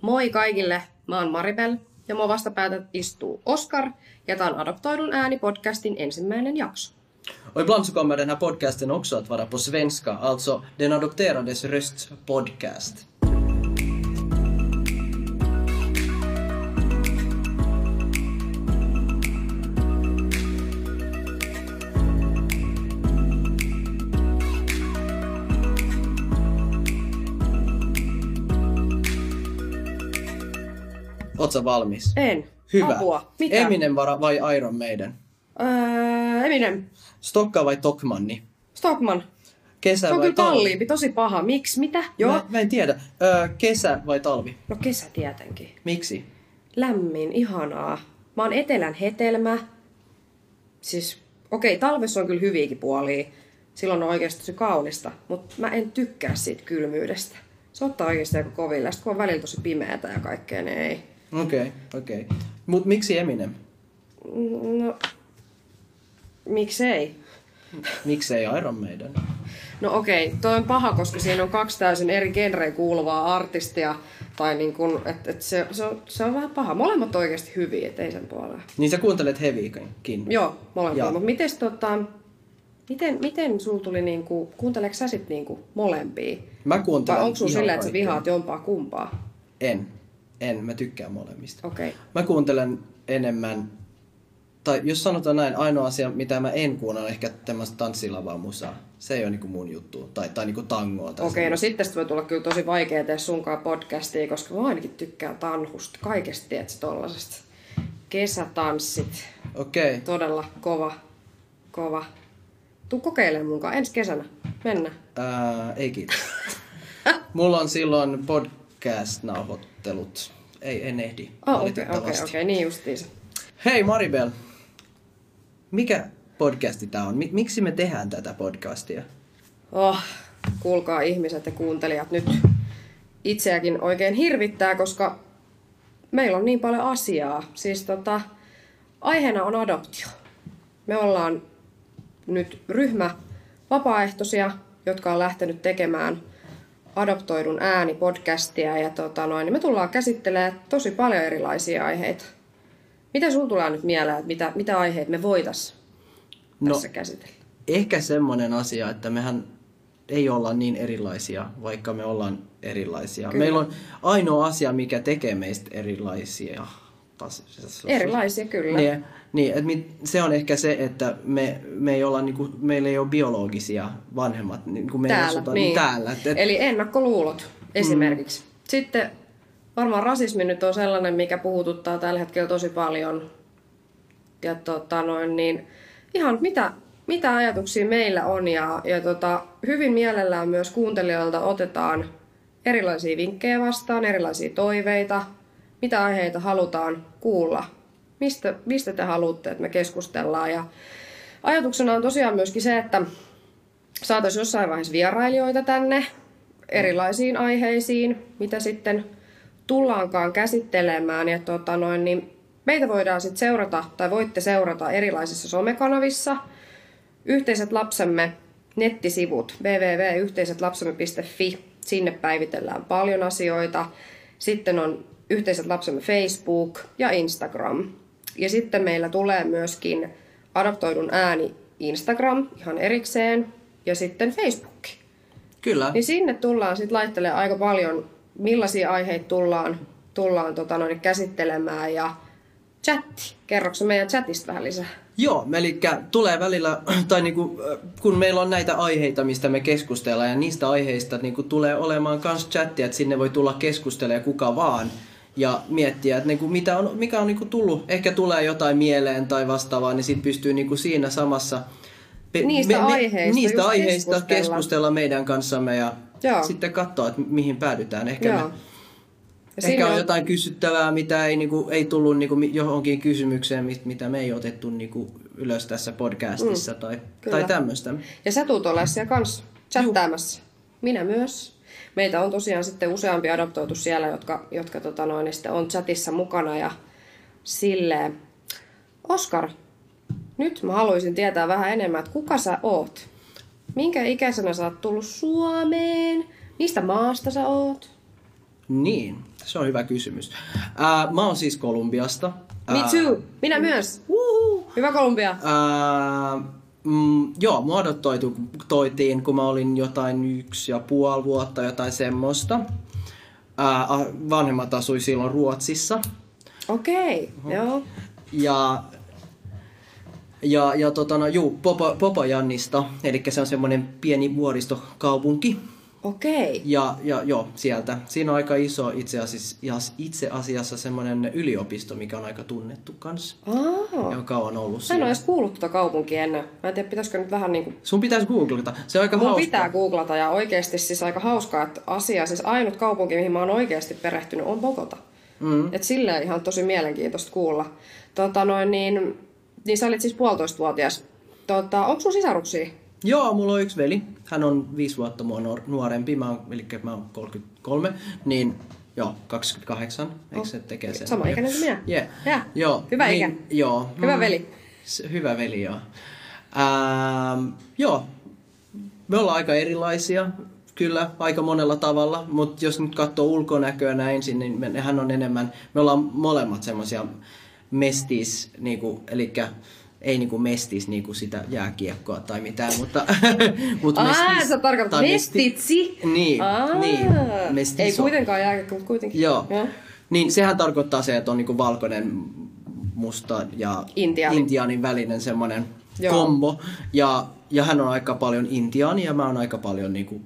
Moi kaikille, mä oon Maribel ja mua vastapäätä istuu Oskar ja tää on Adoptoidun ääni podcastin ensimmäinen jakso. Och ibland så kommer den här podcasten också att vara på svenska, alltså Den adopterades röst podcast. Ootko valmis? En. Hyvä. Apua. Mitä? Eminem vara- vai Iron Maiden? Öö, Eminem. Stokka vai Tokmanni? Stockman. Kesä Se on vai kyllä talvi? kalliimpi, tosi paha. Miksi? Mitä? Joo. Mä, mä en tiedä. Öö, kesä vai talvi? No kesä tietenkin. Miksi? Lämmin, ihanaa. Mä oon etelän hetelmä. Siis, okei, talvessa on kyllä hyviäkin puolia. Silloin on oikeasti tosi kaunista. Mutta mä en tykkää siitä kylmyydestä. Se ottaa oikeasti aika koville. Sitten kun on välillä tosi pimeätä ja kaikkea, niin ei. Okei, okay, okei. Okay. Mut miksi Eminem? No, miksei? Miksei Iron Maiden? No okei, toi on paha, koska siinä on kaksi täysin eri genreen kuuluvaa artistia. Tai niin kun, et, et se, se, on, se on vähän paha. Molemmat oikeasti hyviä, et ei sen puolella. Niin sä kuuntelet heavykin? Joo, molemmat. Mutta mites tota, miten, miten sul tuli niinku, kuunteleeko sä sit niinku molempia? Mä kuuntelen Vai onko sun sillä, että sä vihaat jompaa kumpaa? En. En. Mä tykkään molemmista. Okei. Okay. Mä kuuntelen enemmän, tai jos sanotaan näin, ainoa asia, mitä mä en kuunnella, on ehkä tämmöistä tanssilavaa musaa. Se ei ole niinku mun juttu. Tai, tai niinku tangoa. Okei, no sitten voi tulla kyllä tosi vaikea tehdä sunkaan podcastia, koska mä ainakin tykkään tanhusta. Kaikesta sä tollasesta. Kesätanssit. Okei. Okay. Todella kova, kova. Tuu kokeilemaan munkaan ensi kesänä. Mennään. Ää, ei kiitos. Mulla on silloin podcast-nauhoittelut. Ei, en ehdi. Oh, okei, valitettavasti. okei, okei, niin justiinsa. Hei Maribel, mikä podcasti tää on? Mi- miksi me tehdään tätä podcastia? Oh, kuulkaa ihmiset ja kuuntelijat nyt itseäkin oikein hirvittää, koska meillä on niin paljon asiaa. Siis tota, aiheena on adoptio. Me ollaan nyt ryhmä vapaaehtoisia, jotka on lähtenyt tekemään adoptoidun ääni podcastia ja tota noin, niin me tullaan käsittelemään tosi paljon erilaisia aiheita. Mitä sun tulee nyt mieleen, että mitä, mitä aiheita me voitais No. tässä käsitellä? Ehkä semmonen asia, että mehän ei olla niin erilaisia, vaikka me ollaan erilaisia. Kyllä. Meillä on ainoa asia, mikä tekee meistä erilaisia. Erilaisia kyllä. Niin, niin että mit- se on ehkä se, että me, me ei olla, niinku, meillä ei ole biologisia vanhemmat, niin kuin me täällä, asuta niin. täällä. Et, et, Eli ennakkoluulot esimerkiksi. Mm. Sitten varmaan rasismi nyt on sellainen, mikä puhututtaa tällä hetkellä tosi paljon. Ja tota noin, niin ihan mitä, mitä ajatuksia meillä on ja, ja tota, hyvin mielellään myös kuuntelijoilta otetaan erilaisia vinkkejä vastaan, erilaisia toiveita, mitä aiheita halutaan kuulla, mistä, mistä te haluatte, että me keskustellaan. Ja ajatuksena on tosiaan myöskin se, että saataisiin jossain vaiheessa vierailijoita tänne erilaisiin aiheisiin, mitä sitten tullaankaan käsittelemään. Ja tota noin, niin meitä voidaan sitten seurata, tai voitte seurata erilaisissa somekanavissa. Yhteiset lapsemme nettisivut www.yhteisetlapsemme.fi. Sinne päivitellään paljon asioita. Sitten on Yhteiset lapsemme Facebook ja Instagram. Ja sitten meillä tulee myöskin adoptoidun ääni Instagram ihan erikseen ja sitten Facebook. kyllä. Niin sinne tullaan sitten laittelemaan aika paljon, millaisia aiheita tullaan, tullaan tota noin, käsittelemään ja chatti. Kerroksä meidän chatista vähän lisää? Joo, eli tulee välillä, tai niinku, kun meillä on näitä aiheita, mistä me keskustellaan, ja niistä aiheista niinku, tulee olemaan myös chattia, että sinne voi tulla keskustelemaan kuka vaan, ja miettiä, että niinku, mitä on, mikä on niinku, tullut, ehkä tulee jotain mieleen tai vastaavaa, niin sitten pystyy niinku, siinä samassa pe- Niistä aiheista niistä aiheista keskustella. keskustella meidän kanssamme ja Joo. sitten katsoa, että mihin päädytään. Ehkä Joo. me Ja Ehkä on on- jotain kysyttävää, mitä ei, niinku, ei tullut niinku, mi- johonkin kysymykseen, mit- mitä me ei otettu niinku, ylös tässä podcastissa mm, tai, kyllä. tai tämmöistä. Ja sä tuut olemaan siellä kanssa chattaamassa. Minä myös. Meitä on tosiaan sitten useampi adoptoitu siellä, jotka, jotka tota noin, niin sitten on chatissa mukana ja silleen. Oskar, nyt mä haluaisin tietää vähän enemmän, että kuka sä oot? Minkä ikäisenä sä oot tullut Suomeen? Mistä maasta sä oot? Niin. Se on hyvä kysymys. Ää, mä oon siis Kolumbiasta. Me too. Minä myös. Uhu. Hyvä Kolumbia. Ää, mm, joo, mua adoptoitiin, kun mä olin jotain yksi ja puoli vuotta, jotain semmoista. Ää, vanhemmat asui silloin Ruotsissa. Okei, okay. joo. Ja, ja, ja tota, no, juu, Popo, Popojannista, eli se on semmoinen pieni vuoristokaupunki. Okei. Ja, ja joo, sieltä. Siinä on aika iso itse asiassa, itse asiassa semmoinen yliopisto, mikä on aika tunnettu kanssa. Aa. Joka on ollut Mä en ole edes kuullut tuota kaupunkia ennen. Mä en tiedä, pitäisikö nyt vähän niinku... Sun pitäisi googlata. Se on aika Mun hauska. pitää googlata ja oikeasti siis aika hauskaa, että asia, siis ainut kaupunki, mihin mä oon oikeasti perehtynyt, on Bogota. Mm. Et silleen ihan tosi mielenkiintoista kuulla. Tota noin, niin, niin sä olit siis puolitoistavuotias. Tota, onko sun sisaruksia? Joo, mulla on yksi veli. Hän on viisi vuotta mua nuor- nuorempi. Mä oon, eli mä oon 33. Niin joo, 28. Eikö se tekee sen? Sama ikäinen kuin minä. Yeah. Jaa. Joo. Hyvä niin, ikä. Joo. Hyvä Mm. veli. Hyvä veli, joo. Ähm, joo. Me ollaan aika erilaisia, kyllä, aika monella tavalla, mutta jos nyt katsoo ulkonäköä näin, niin me, hän on enemmän, me ollaan molemmat semmoisia mestis, niinku, eli ei niinku mestis niinku sitä jääkiekkoa tai mitään, mutta, mutta Aa, sä tarkoitat mestitsi? Niin, Aa. niin, mestizo. Ei kuitenkaan jääkiekko, mutta kuitenkin. Joo. Joo. Niin sehän tarkoittaa se, että on niinku valkoinen, musta ja Intiaani. intiaanin välinen semmoinen kombo. Ja, ja hän on aika paljon intiaani ja mä oon aika paljon niinku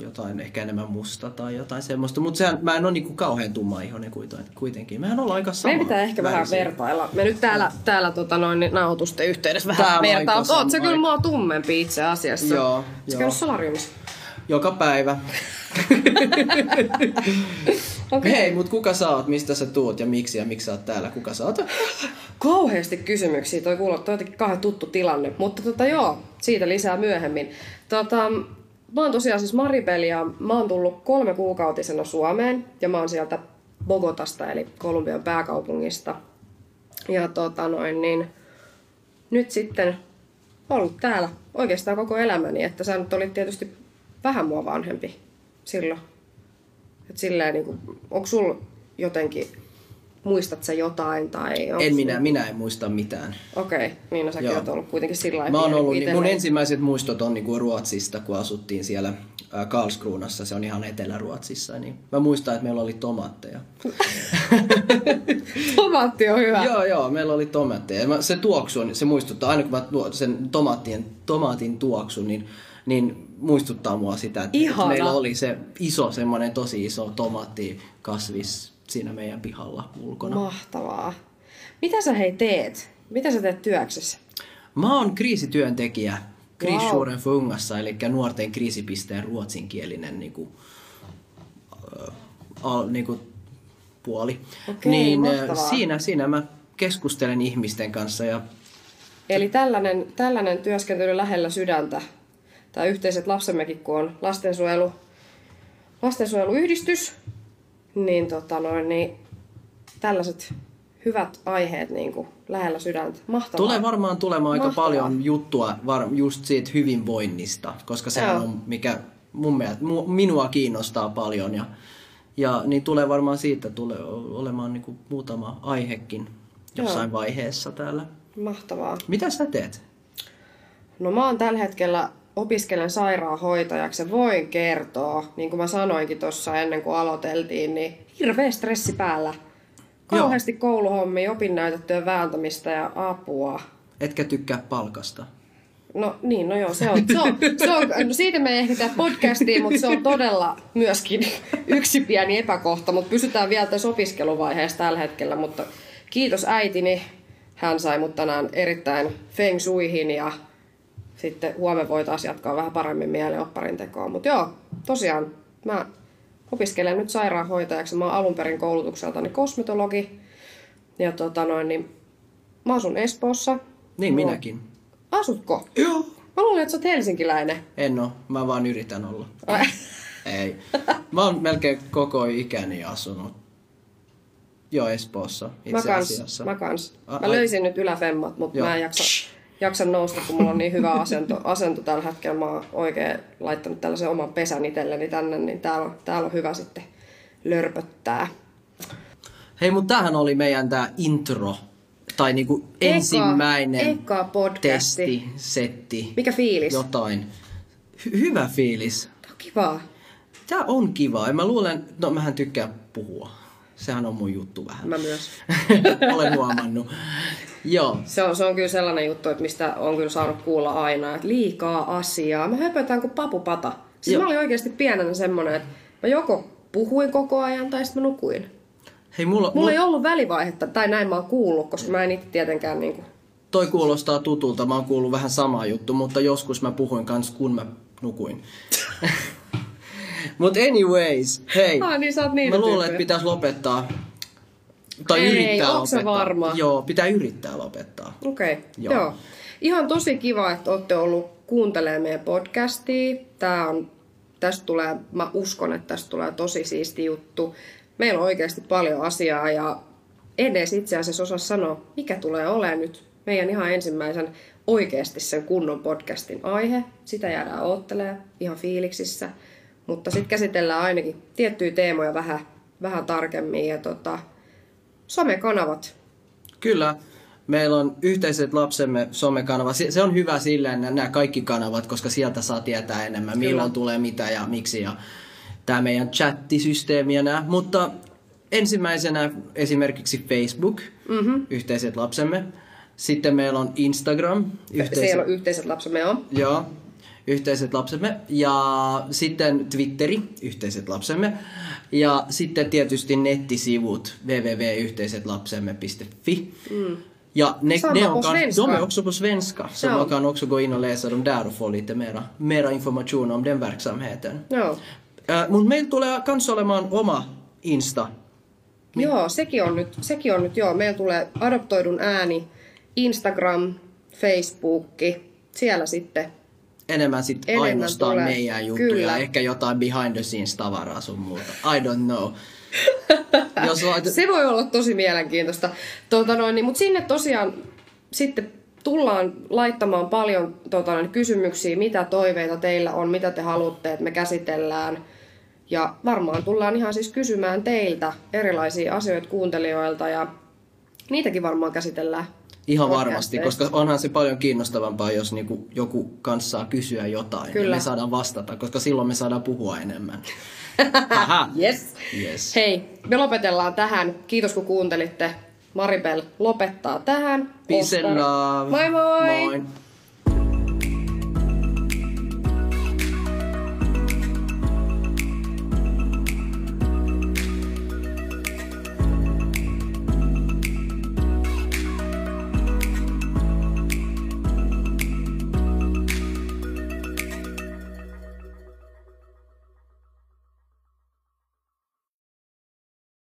jotain ehkä enemmän musta tai jotain semmoista. Mutta mä en ole niinku kauhean tumma ihonen kuitenkin. Mehän ollaan aika sama. Meidän pitää ehkä vähän värisiä. vertailla. Me nyt täällä, täällä tota noin, niin nauhoitusten yhteydessä vähän Täällä vertaa. aika Oot sä sama- kyllä mua tummempi itse asiassa. Joo, Sä joo. solariumissa. Joka päivä. Okei. Hei, mut kuka sä oot? Mistä sä tuut ja miksi ja miksi sä oot täällä? Kuka sä oot? Kauheasti kysymyksiä. Toi kuulostaa jotenkin kauhean tuttu tilanne. Mutta tota joo, siitä lisää myöhemmin. Tota, mä oon tosiaan siis Maribel ja mä oon tullut kolme kuukautisena Suomeen. Ja mä oon sieltä Bogotasta eli Kolumbian pääkaupungista. Ja tota noin niin, nyt sitten ollut täällä oikeastaan koko elämäni. Että sä nyt olit tietysti vähän mua vanhempi silloin. Et silleen niinku, onko sul jotenkin, muistat sä jotain tai... En minä, minä en muista mitään. Okei, okay. niin no säkin oot ollut kuitenkin sillä lailla Mä oon ollut, niin mun ensimmäiset muistot on niinku Ruotsista, kun asuttiin siellä ää, Karlskronassa, se on ihan Etelä-Ruotsissa, niin mä muistan, että meillä oli tomaatteja. Tomaatti on hyvä. joo, joo, meillä oli tomaatteja. Ja mä- Se tuoksu, se muistuttaa, aina kun mä tuon sen tomaattien, tomaatin tuoksun, niin, niin muistuttaa mua sitä, että Ihana. meillä oli se iso, semmoinen tosi iso tomaattikasvis siinä meidän pihalla ulkona. Mahtavaa. Mitä sä hei teet? Mitä sä teet työksessä? Mä oon kriisityöntekijä Wow. Kriisjouren Fungassa, eli nuorten kriisipisteen ruotsinkielinen niinku, äh, al, niinku, puoli. Okei, niin mahtavaa. siinä, siinä mä keskustelen ihmisten kanssa ja Eli tällainen, tällainen työskentely lähellä sydäntä, tai yhteiset lapsemmekin, kun on lastensuojelu, lastensuojeluyhdistys, niin, tota noin, niin tällaiset hyvät aiheet niin kuin lähellä sydäntä. Mahtavaa. tulee varmaan tulemaan aika Mahtavaa. paljon juttua var, just siitä hyvinvoinnista, koska sehän Joo. on mikä mun mielestä, minua kiinnostaa paljon ja, ja niin tulee varmaan siitä tulee olemaan niinku muutama aihekin jossain vaiheessa täällä. Mahtavaa. Mitä sä teet? No mä oon tällä hetkellä opiskelen sairaanhoitajaksi ja voin kertoa, niin kuin mä sanoinkin tuossa ennen kuin aloiteltiin, niin hirveä stressi päällä. Kauheasti kouluhommia, opinnäytetyön vääntämistä ja apua. Etkä tykkää palkasta. No niin, no joo, se on, se on, se on no siitä me ei ehkä tehdä podcastia, mutta se on todella myöskin yksi pieni epäkohta, mutta pysytään vielä tässä opiskeluvaiheessa tällä hetkellä, mutta kiitos äitini, hän sai mut tänään erittäin feng shuihin ja sitten huomenna voi taas jatkaa vähän paremmin mieleen opparin tekoa, mutta joo, tosiaan mä opiskelen nyt sairaanhoitajaksi, mä oon alun perin koulutukseltani kosmetologi ja tota noin, niin mä asun Espoossa. Niin minäkin. Asutko? Joo. Mä luulen, että sä oot helsinkiläinen. En oo, mä vaan yritän olla. Ei. Mä oon melkein koko ikäni asunut. Joo, Espoossa itse mä kans, asiassa. mä kans. Mä ai- löysin nyt yläfemmat, mutta mä en jaksa, jaksa nousta, kun mulla on niin hyvä asento, asento tällä hetkellä. Mä oon oikein laittanut tällaisen oman pesän itselleni tänne, niin täällä on, täällä on hyvä sitten lörpöttää. Hei, mutta tämähän oli meidän tämä intro. Tai niinku Eka- ensimmäinen eka podcasti. testi, setti, Mikä fiilis? jotain. Hy- hyvä fiilis. Tää on kivaa. Tää on kiva. Ja mä luulen, no mähän tykkään puhua. Sehän on mun juttu vähän. Mä myös. Olen huomannut. Joo. Se on, se on kyllä sellainen juttu, että mistä on kyllä saanut kuulla aina, että liikaa asiaa. Mä höpötän kuin papupata. Siis Joo. mä olin oikeasti pienenä semmonen, että mä joko puhuin koko ajan tai sitten mä nukuin. Hei, mulla, Mulla mulla ei ollut välivaihetta, tai näin mä oon kuullut, koska mä en itse tietenkään niinku... toi kuulostaa tutulta. Mä oon kuullut vähän samaa juttu, mutta joskus mä puhuin kans, kun mä nukuin. Mut anyways, hei. Ah, niin sä oot niitä Mä luulen, että tyyppejä. pitäis lopettaa. Tai Ei, yrittää lopettaa. varma? Joo, pitää yrittää lopettaa. Okei, okay. Joo. joo. joo. Ihan tosi kiva, että olette ollut kuuntelemaan meidän podcastia. Tää on, tästä tulee, mä uskon, että tästä tulee tosi siisti juttu. Meillä on oikeasti paljon asiaa ja en edes itse asiassa osaa sanoa, mikä tulee olemaan nyt meidän ihan ensimmäisen oikeasti sen kunnon podcastin aihe. Sitä jäädään oottelemaan ihan fiiliksissä. Mutta sitten käsitellään ainakin tiettyjä teemoja vähän, vähän tarkemmin. Ja tota, somekanavat Kyllä. Meillä on yhteiset lapsemme somekanava. Se on hyvä silleen nämä kaikki kanavat, koska sieltä saa tietää enemmän, milloin tulee mitä ja miksi. Ja tämä meidän chattisysteemi ja nää. Mutta ensimmäisenä esimerkiksi Facebook, mm-hmm. yhteiset lapsemme. Sitten meillä on Instagram, yhteiset, Siellä on yhteiset lapsemme, joo. joo, yhteiset lapsemme. Ja sitten Twitteri, yhteiset lapsemme. Ja sitten tietysti nettisivut www.yhteisetlapsemme.fi. Mm. Ja ne, Samma ne on kan, de är också på svenska. Så Ja. man kan också gå in och läsa dem där och få lite mera, mera information om den verksamheten. Joo. Äh, Mutta meillä tulee kans olemaan oma Insta. Joo, sekin on, nyt, sekin on nyt, joo. Meillä tulee adoptoidun ääni, Instagram, Facebook, siellä sitten. Enemmän sit Enemmän ainoastaan tulee. meidän juttuja. Kyllä. Ehkä jotain behind the scenes tavaraa sun muuta. I don't know. Jos lait... Se voi olla tosi mielenkiintoista. Tuota noin, niin, mutta sinne tosiaan sitten tullaan laittamaan paljon tota, noin, kysymyksiä, mitä toiveita teillä on, mitä te haluatte, että me käsitellään. Ja varmaan tullaan ihan siis kysymään teiltä erilaisia asioita kuuntelijoilta ja niitäkin varmaan käsitellään. Ihan varmasti, koska onhan se paljon kiinnostavampaa, jos niinku joku kanssa saa kysyä jotain Kyllä. ja me saadaan vastata, koska silloin me saadaan puhua enemmän. Aha. Yes. Yes. Hei, me lopetellaan tähän. Kiitos kun kuuntelitte. Maribel lopettaa tähän. Peace and love. Moi moi! Moi.